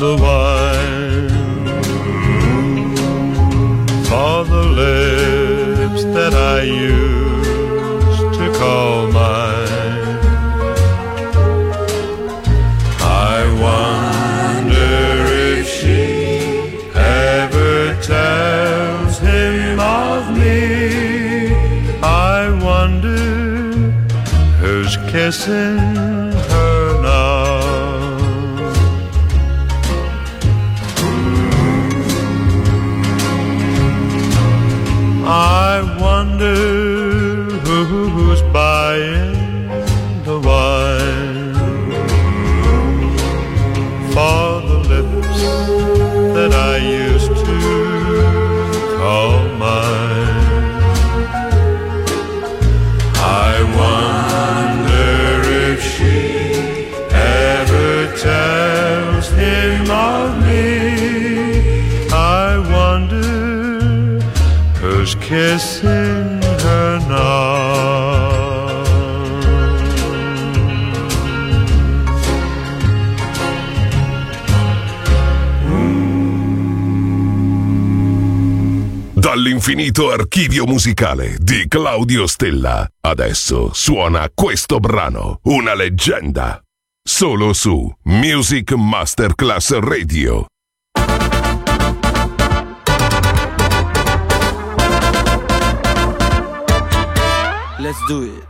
the wine for the lips that I used to call mine. I wonder if she ever tells him of me. I wonder who's kissing infinito archivio musicale di Claudio Stella. Adesso suona questo brano, una leggenda. Solo su Music Masterclass Radio. Let's do it.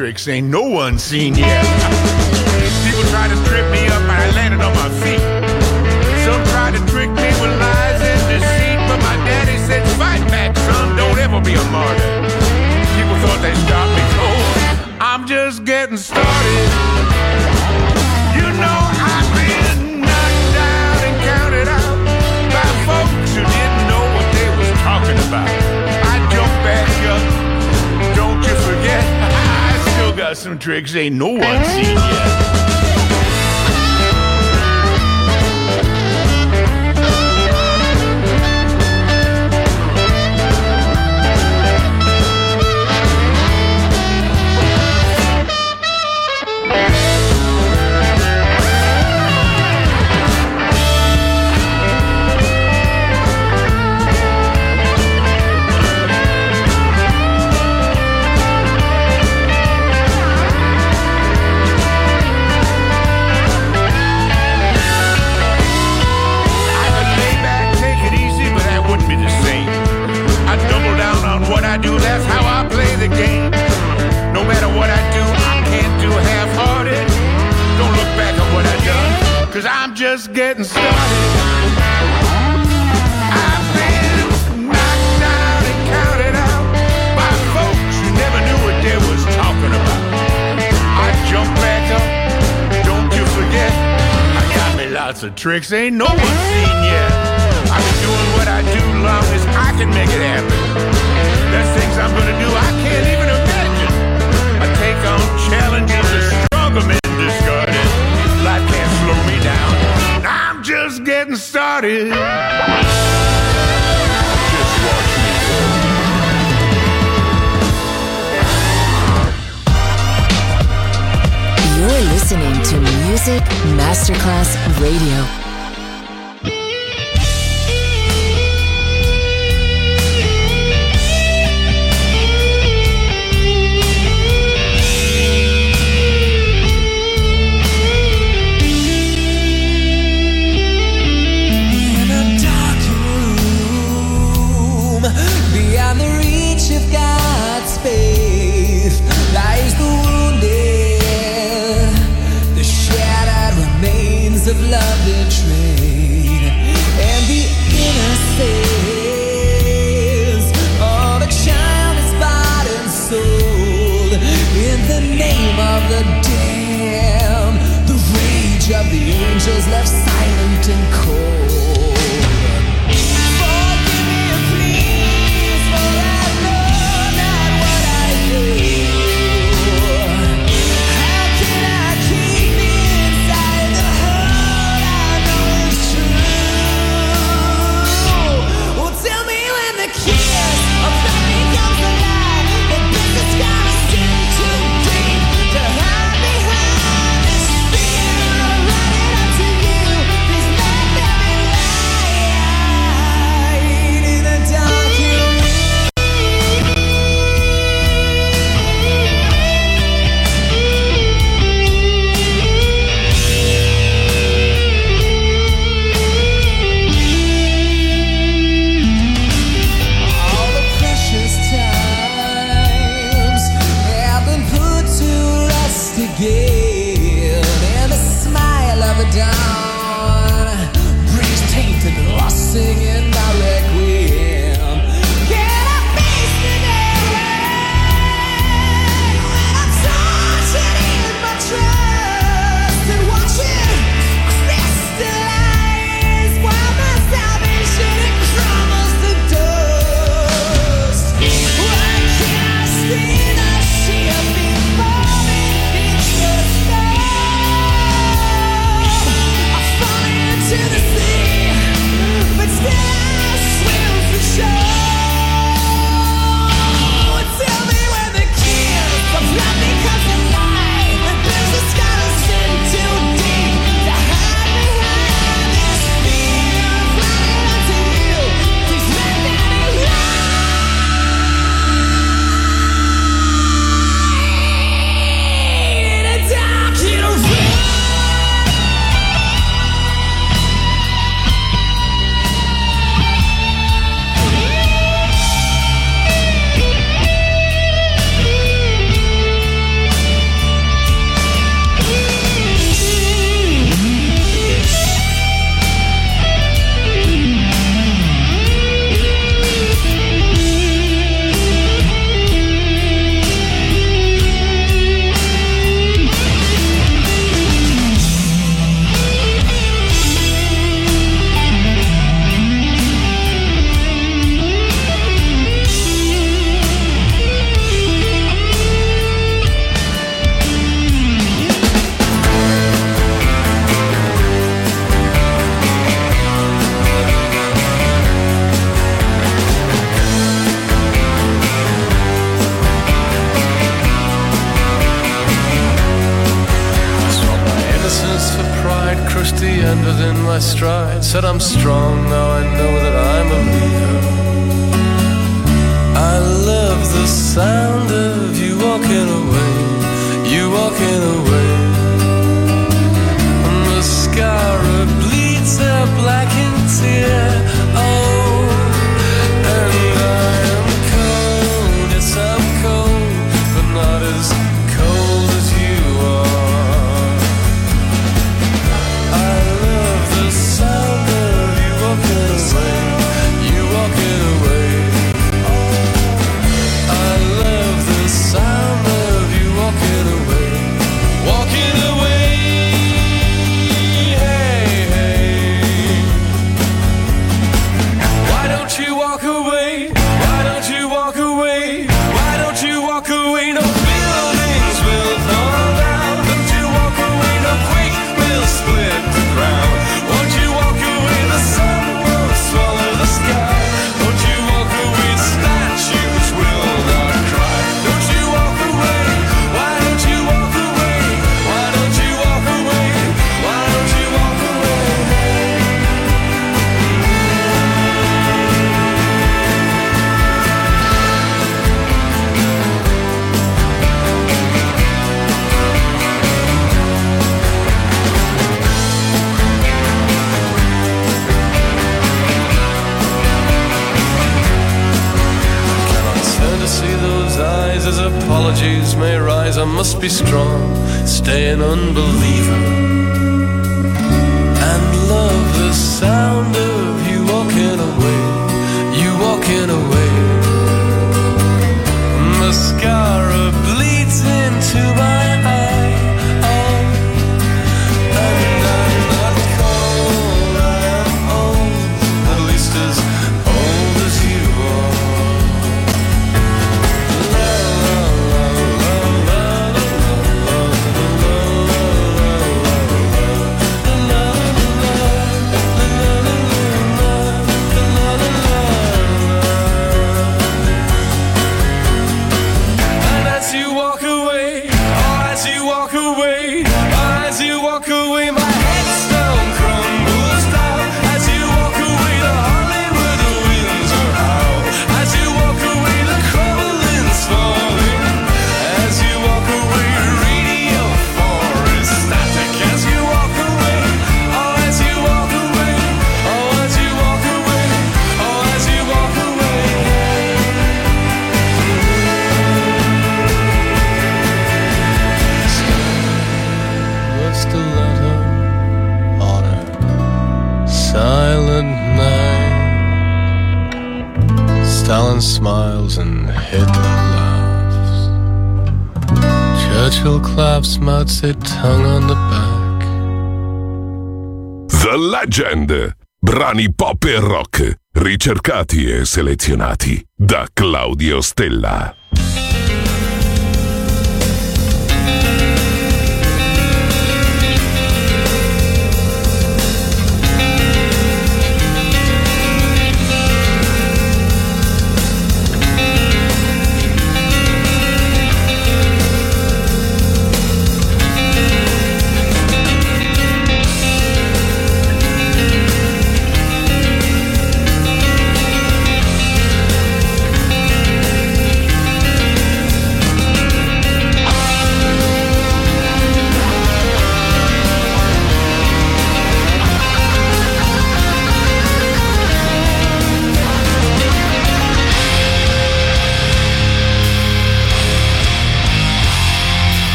Tricks ain't no one seen yet. People try to trip me up, and I landed on my feet. Some try to trick me with lies and deceit, but my daddy said, fight back, son, don't ever be a martyr. People thought they stopped me cold. I'm just getting started. Some tricks ain't no one seen yet. You never knew it there was talking around I jump back up don't you forget. I got me lots of tricks, ain't no one seen yet. I've been doing what I do long as I can make it happen. There's things I'm gonna do I can't even imagine. I take on challenges that stronger men discarded. Life can't slow me down. I'm just getting started. Just watch me go. You're listening to Music Masterclass Radio. Angels left and Hitler laughs. Churchill claps Mao tongue on the back. The Legend. Brani pop e rock, ricercati e selezionati da Claudio Stella.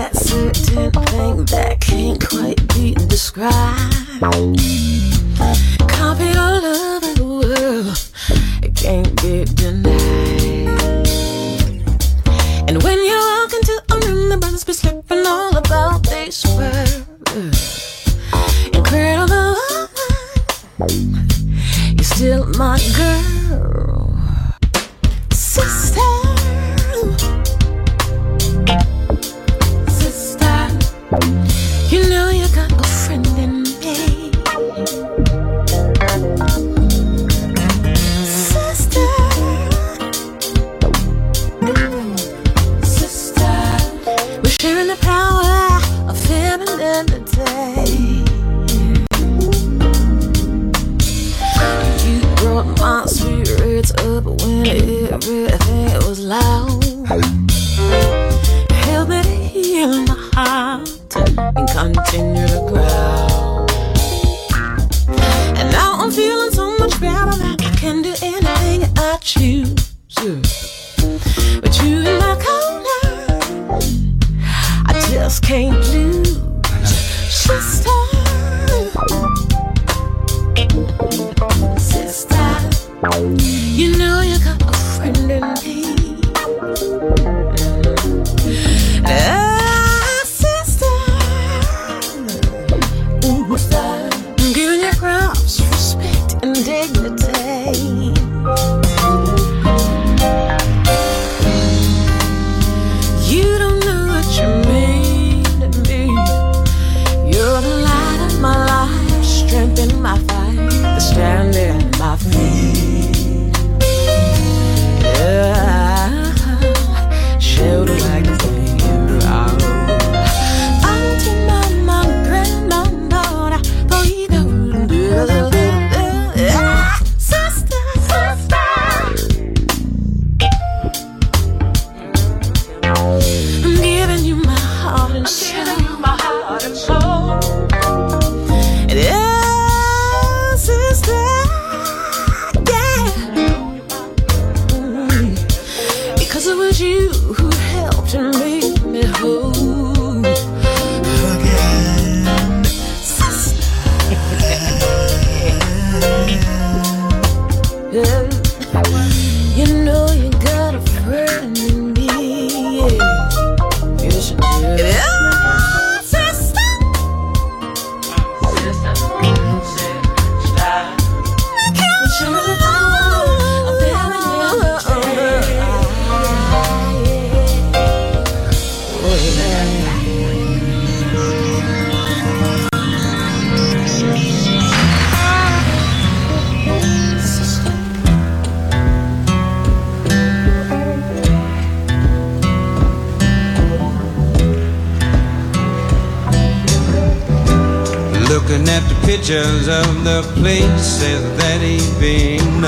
That certain thing that can't quite be described. Copied all over the world, it can't be denied. And when you walk into a room, the brothers be slipping all about this world. Incredible you're still my girl, sister. You know you got a friend in me. Sister, sister, we're sharing the power of femininity. You brought my spirits up when everything was loud. Help me to heal my heart and continue to grow. And now I'm feeling so much better that I can do anything I choose. But you in my corner, I just can't lose. Sister, sister, you know you got a friend in me. Ah, pictures of the places that he's been.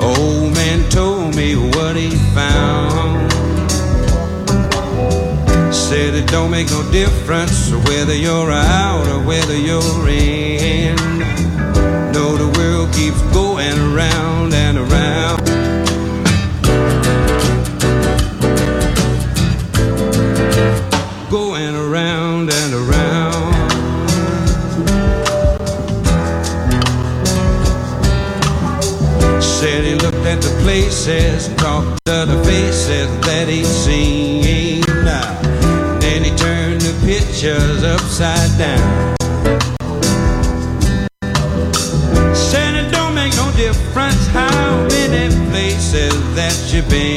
Old man told me what he found. Said it don't make no difference whether you're out or whether you're in. No, the world keeps going around places and talked to the faces that he'd seen. Then he turned the pictures upside down. Said it don't make no difference how many places that you've been.